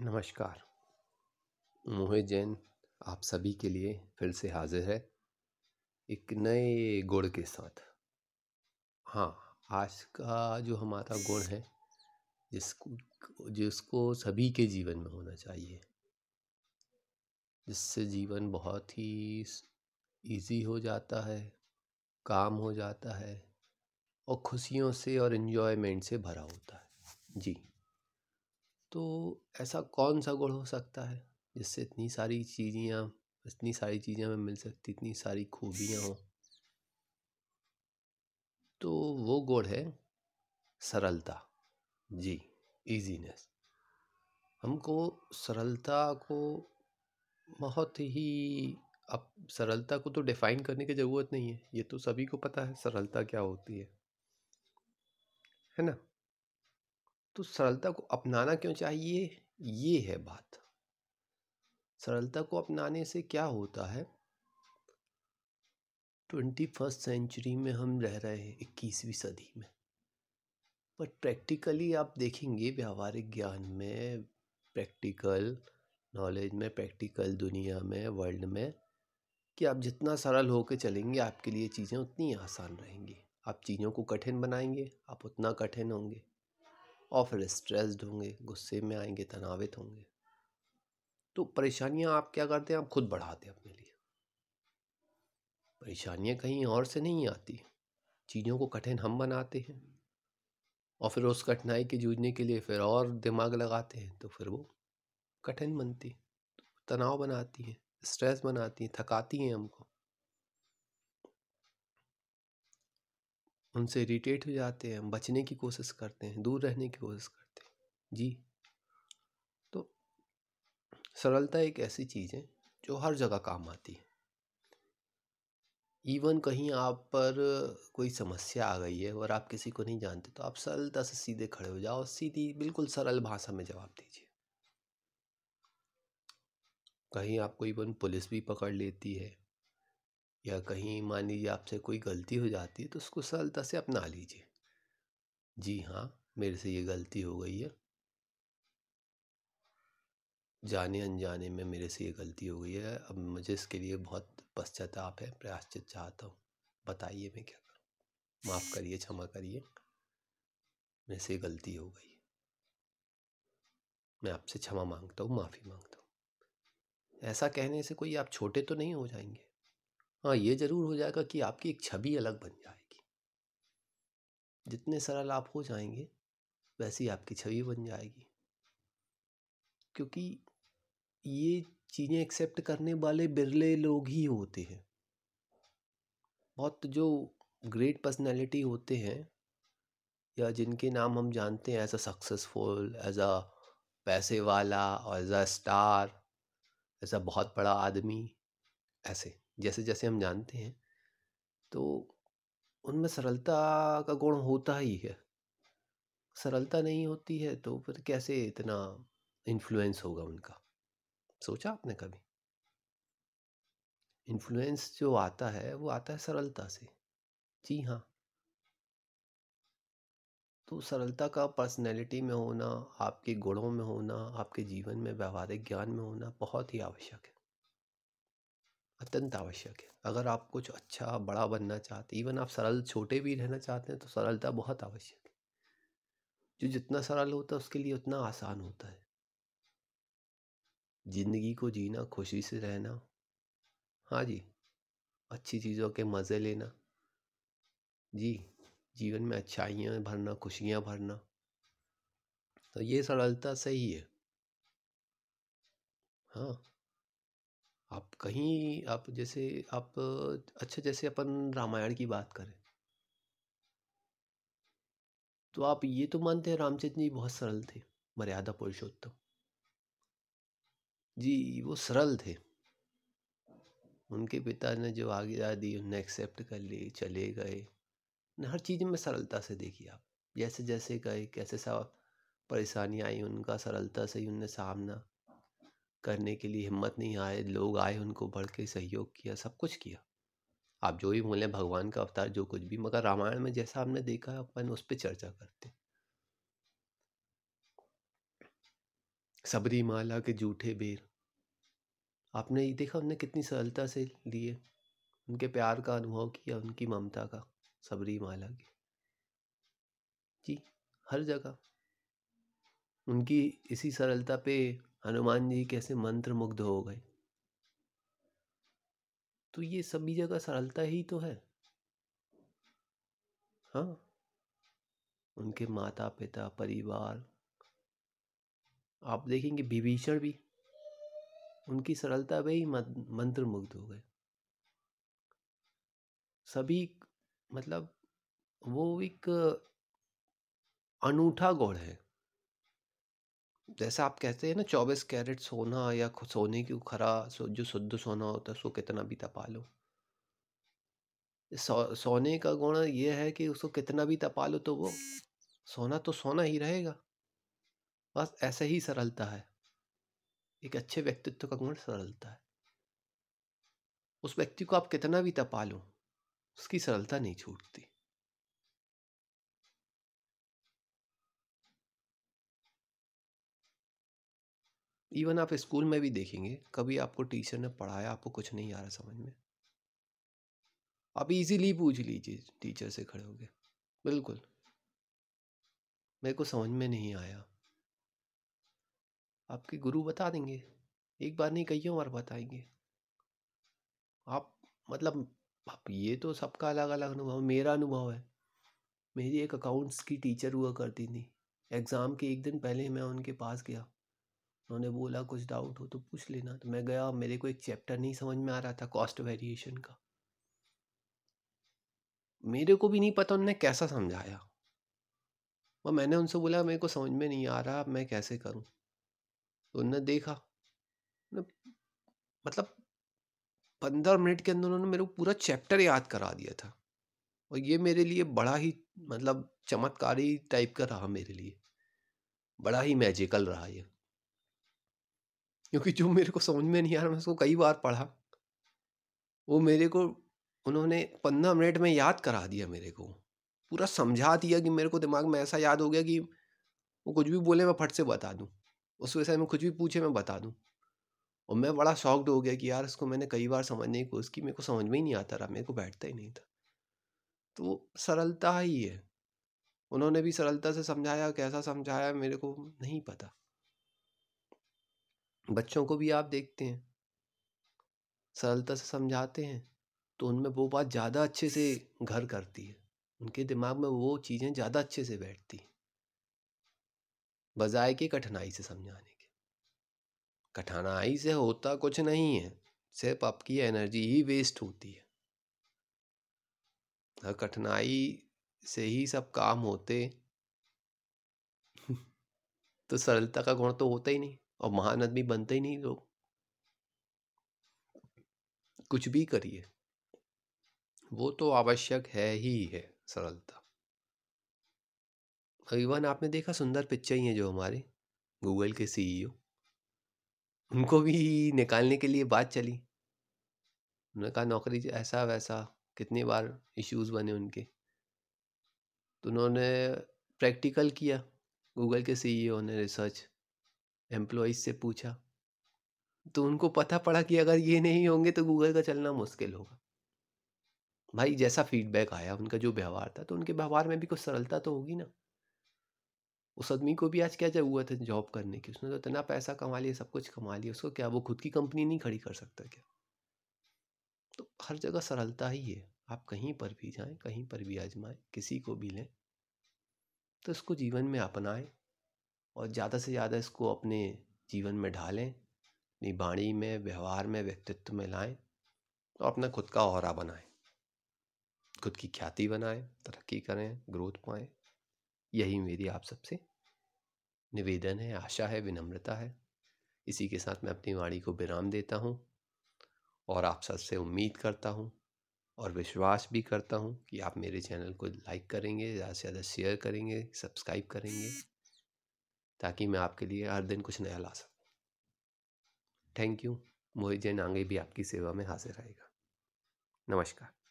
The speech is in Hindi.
नमस्कार। मोहित जैन आप सभी के लिए फिर से हाजिर है एक नए गुण के साथ। हाँ आज का जो हमारा गुण है, जिसको जिसको सभी के जीवन में होना चाहिए। जिससे जीवन बहुत ही इजी हो जाता है, काम हो जाता है और खुशियों से और इन्जॉयमेंट से भरा होता है। जी। तो ऐसा कौन सा गुण हो सकता है, जिससे इतनी सारी चीज़ियाँ, इतनी सारी चीज़ें हमें मिल सकती, इतनी सारी खूबियाँ हों? तो वो गुण है, सरलता। जी इजीनेस हमको सरलता को बहुत ही, अब सरलता को तो डिफाइन करने की ज़रूरत नहीं है, ये तो सभी को पता है सरलता क्या होती है। है ना? तो सरलता को अपनाना क्यों चाहिए? ये है बात। सरलता को अपनाने से क्या होता है? ट्वेंटी फ़र्स्ट सेंचुरी में हम रह रहे हैं, इक्कीसवीं सदी में। पर प्रैक्टिकली आप देखेंगे व्यावहारिक ज्ञान में, प्रैक्टिकल नॉलेज में, प्रैक्टिकल दुनिया में, वर्ल्ड में, कि आप जितना सरल होकर चलेंगे, आपके लिए चीज़ें उतनी आसान रहेंगी। आप चीज़ों को कठिन बनाएँगे, आप उतना कठिन होंगे। और फिर स्ट्रेस्ड होंगे, गुस्से में आएँगे, तनावित होंगे। तो परेशानियाँ आप क्या करते हैं? आप खुद बढ़ाते हैं अपने लिए। परेशानियाँ कहीं और से नहीं आती। चीज़ों को कठिन हम बनाते हैं। और फिर उस कठिनाई के जूझने के लिए फिर और दिमाग लगाते हैं तो फिर वो कठिन बनती तो तनाव बनाती है, स्ट्रेस बनाती हैं, थकाती हैं हमको। उनसे इरीटेट हो जाते हैं, बचने की कोशिश करते हैं, दूर रहने की कोशिश करते हैं। जी। तो सरलता एक ऐसी चीज़ है, जो हर जगह काम आती है। इवन कहीं आप पर कोई समस्या आ गई है और आप किसी को नहीं जानते तो आप सरलता से सीधे खड़े हो जाओ सीधी, बिल्कुल सरल भाषा में जवाब दीजिए। कहीं आपको इवन पुलिस भी पकड़ लेती है या कहीं मान लीजिए आपसे कोई गलती हो जाती है तो उसको सरलता से अपना लीजिए। जी हाँ मेरे से ये गलती हो गई है। जाने अनजाने में मेरे से ये गलती हो गई है। अब मुझे इसके लिए बहुत पश्चाताप है प्रयाश्चित चाहता हूँ। बताइए मैं क्या करूँ? माफ़ करिए, क्षमा करिए। मेरे से गलती हो गई मैं आपसे क्षमा माँगता हूँ, माफ़ी माँगता हूँ। ऐसा कहने से कोई, आप छोटे तो नहीं हो जाएँगे। हाँ ये ज़रूर हो जाएगा कि आपकी एक छवि अलग बन जाएगी। जितने सरल आप हो जाएँगे, वैसी आपकी छवि बन जाएगी। क्योंकि ये चीज़ें एक्सेप्ट करने वाले बिरले लोग ही होते हैं। बहुत जो ग्रेट पर्सनैलिटी होते हैं, या जिनके नाम हम जानते हैं, as a successful, as a पैसे वाला, और as a star, as a बहुत बड़ा आदमी, ऐसे। जैसे जैसे हम जानते हैं तो उनमें सरलता का गुण होता ही है। सरलता नहीं होती है तो फिर कैसे इतना इन्फ्लुएंस होगा उनका? सोचा आपने कभी? इन्फ्लुएंस जो आता है, वो आता है सरलता से। जी हाँ। तो सरलता का पर्सनैलिटी में होना, आपके गुणों में होना, आपके जीवन में, व्यवहारिक ज्ञान में होना बहुत ही आवश्यक है। अत्यंत आवश्यक है। अगर आप कुछ अच्छा बड़ा बनना चाहते इवन आप सरल, छोटे भी रहना चाहते हैं तो सरलता बहुत आवश्यक है। जो जितना सरल होता है, उसके लिए उतना आसान होता है। ज़िंदगी को जीना, खुशी से रहना हाँ जी, अच्छी चीज़ों के मज़े लेना, जी, जीवन में अच्छाइयाँ भरना, खुशियाँ भरना तो ये सरलता सही है। हाँ। आप कहीं, आप जैसे, आप अच्छा जैसे अपन रामायण की बात करें। तो आप ये तो मानते हैं रामचंद्र जी बहुत सरल थे, मर्यादा पुरुषोत्तम। जी, वो सरल थे। उनके पिता ने जो आज्ञा दी उन्हें एक्सेप्ट कर ली, चले गए। हर चीज़ में सरलता से देखिए आप। जैसे जैसे गए कैसे सा परेशानी आई, उनका सरलता से ही उनने सामना। करने के लिए हिम्मत नहीं आए, लोग आए, उनको बढ़ के सहयोग किया, सब कुछ किया। आप जो भी बोले भगवान का अवतार, जो कुछ भी, मगर रामायण में जैसा हमने देखा अपन उस पर चर्चा करते सबरी माला के जूठे बेर। आपने ये देखा, उनने कितनी सरलता से लिए। उनके प्यार का अनुभव किया, उनकी ममता का सबरी माला की। जी, हर जगह। उनकी इसी सरलता पे हनुमान जी कैसे मंत्र मुग्ध हो गए। तो ये सभी जगह सरलता ही तो है। हाँ। उनके माता पिता परिवार। आप देखेंगे विभीषण भी, उनकी सरलता पे ही मंत्र मुग्ध हो गए। सभी मतलब वो एक अनूठा गुण है। जैसा आप कहते हैं ना चौबीस कैरेट सोना या सोने की खरा जो शुद्ध सोना होता है उसको कितना भी तपा लो? सो, सोने का गुण ये है कि उसको कितना भी तपा लो तो वो सोना तो सोना ही रहेगा। बस ऐसे ही सरलता है। एक अच्छे व्यक्तित्व का गुण सरलता है। उस व्यक्ति को आप कितना भी तपा लो उसकी सरलता नहीं छूटती। इवन आप स्कूल में भी देखेंगे, कभी आपको टीचर ने पढ़ाया, आपको कुछ नहीं आ रहा समझ में। आप इजीली पूछ लीजिए टीचर से खड़े हो गए बिल्कुल। मेरे को समझ में नहीं आया। आपके गुरु बता देंगे। एक बार नहीं कई बार बताएँगे। आप मतलब अब ये तो सबका अलग अलग अनुभव, मेरा अनुभव है। मेरी एक अकाउंट्स की टीचर हुआ करती थी। एग्ज़ाम के एक दिन पहले मैं उनके पास गया। उन्होंने बोला, कुछ डाउट हो तो पूछ लेना। तो मैं गया, मेरे को एक चैप्टर नहीं समझ में आ रहा था कॉस्ट वेरिएशन का। मेरे को भी नहीं पता उन्होंने कैसा समझाया। और मैंने उनसे बोला, मेरे को समझ में नहीं आ रहा मैं कैसे करूँ? तो उन्होंने देखा मतलब पंद्रह मिनट के अंदर उन्होंने मेरे को पूरा चैप्टर याद करा दिया था। और ये मेरे लिए बड़ा ही मतलब चमत्कारी टाइप का रहा मेरे लिए। बड़ा ही मैजिकल रहा ये। क्योंकि जो मेरे को समझ में नहीं आ रहा, मैं उसको कई बार पढ़ा। वो मेरे को, उन्होंने पंद्रह मिनट में याद करा दिया मेरे को। पूरा समझा दिया कि मेरे को दिमाग में ऐसा याद हो गया कि वो कुछ भी बोले, मैं फट से बता दूँ। उस वजह से मैं कुछ भी पूछे, मैं बता दूँ। और मैं बड़ा शॉक्ड हो गया कि यार, इसको मैंने कई बार समझने की कोशिश की, मेरे को समझ में ही नहीं आता रहा, मेरे को बैठता ही नहीं था। तो वो सरलता ही है। उन्होंने भी सरलता से समझाया, कैसा समझाया, मेरे को नहीं पता। बच्चों को भी आप देखते हैं, सरलता से समझाते हैं तो उनमें वो बात ज़्यादा अच्छे से घर करती है। उनके दिमाग में वो चीज़ें ज़्यादा अच्छे से बैठती हैं। बजाय के कठिनाई से समझाने के। कठिनाई से होता कुछ नहीं है, सिर्फ़ आपकी एनर्जी ही वेस्ट होती है। अगर कठिनाई से ही सब काम होते तो सरलता का गुण तो होता ही नहीं। और महान आदमी बनते ही नहीं लोग। कुछ भी करिए। वो तो आवश्यक है ही है सरलता। इवन आपने देखा सुंदर पिक्चर ही है जो हमारे, गूगल के सीईओ उनको भी निकालने के लिए बात चली। उन्होंने कहा, नौकरी ऐसा वैसा, कितनी बार इश्यूज़ बने उनके? तो उन्होंने प्रैक्टिकल किया। गूगल के सीईओ ने रिसर्च एम्प्लॉयज़ से पूछा तो उनको पता पड़ा कि अगर ये नहीं होंगे तो गूगल का चलना मुश्किल होगा? भाई, जैसा फीडबैक आया, उनका जो व्यवहार था तो उनके व्यवहार में भी कुछ सरलता तो होगी ना। उस आदमी को भी आज क्या ज़रूरत है जॉब करने की, उसने तो इतना पैसा कमा लिया, सब कुछ कमा लिया, उसको क्या, वो खुद की कंपनी नहीं खड़ी कर सकता क्या? तो हर जगह सरलता ही है। आप कहीं पर भी जाएँ, कहीं पर भी आजमाएँ, किसी को भी लें तो इसको जीवन में अपनाएँ। और ज़्यादा से ज़्यादा इसको अपने जीवन में ढालें, अपनी वाणी में, व्यवहार में, व्यक्तित्व में लाएँ और अपना खुद का और बनाएँ। खुद की ख्याति बनाएँ, तरक्की करें, ग्रोथ पाएँ। यही मेरी आप सबसे निवेदन है, आशा है, विनम्रता है। इसी के साथ मैं अपनी वाणी को विराम देता हूँ और आप सबसे उम्मीद करता हूँ और विश्वास भी करता हूँ कि आप मेरे चैनल को लाइक करेंगे, ज़्यादा से ज़्यादा शेयर करेंगे, सब्सक्राइब करेंगे। ताकि मैं आपके लिए हर दिन कुछ नया ला सकूँ। थैंक यू मोहित जैन आगे भी आपकी सेवा में हाजिर रहेगा। नमस्कार।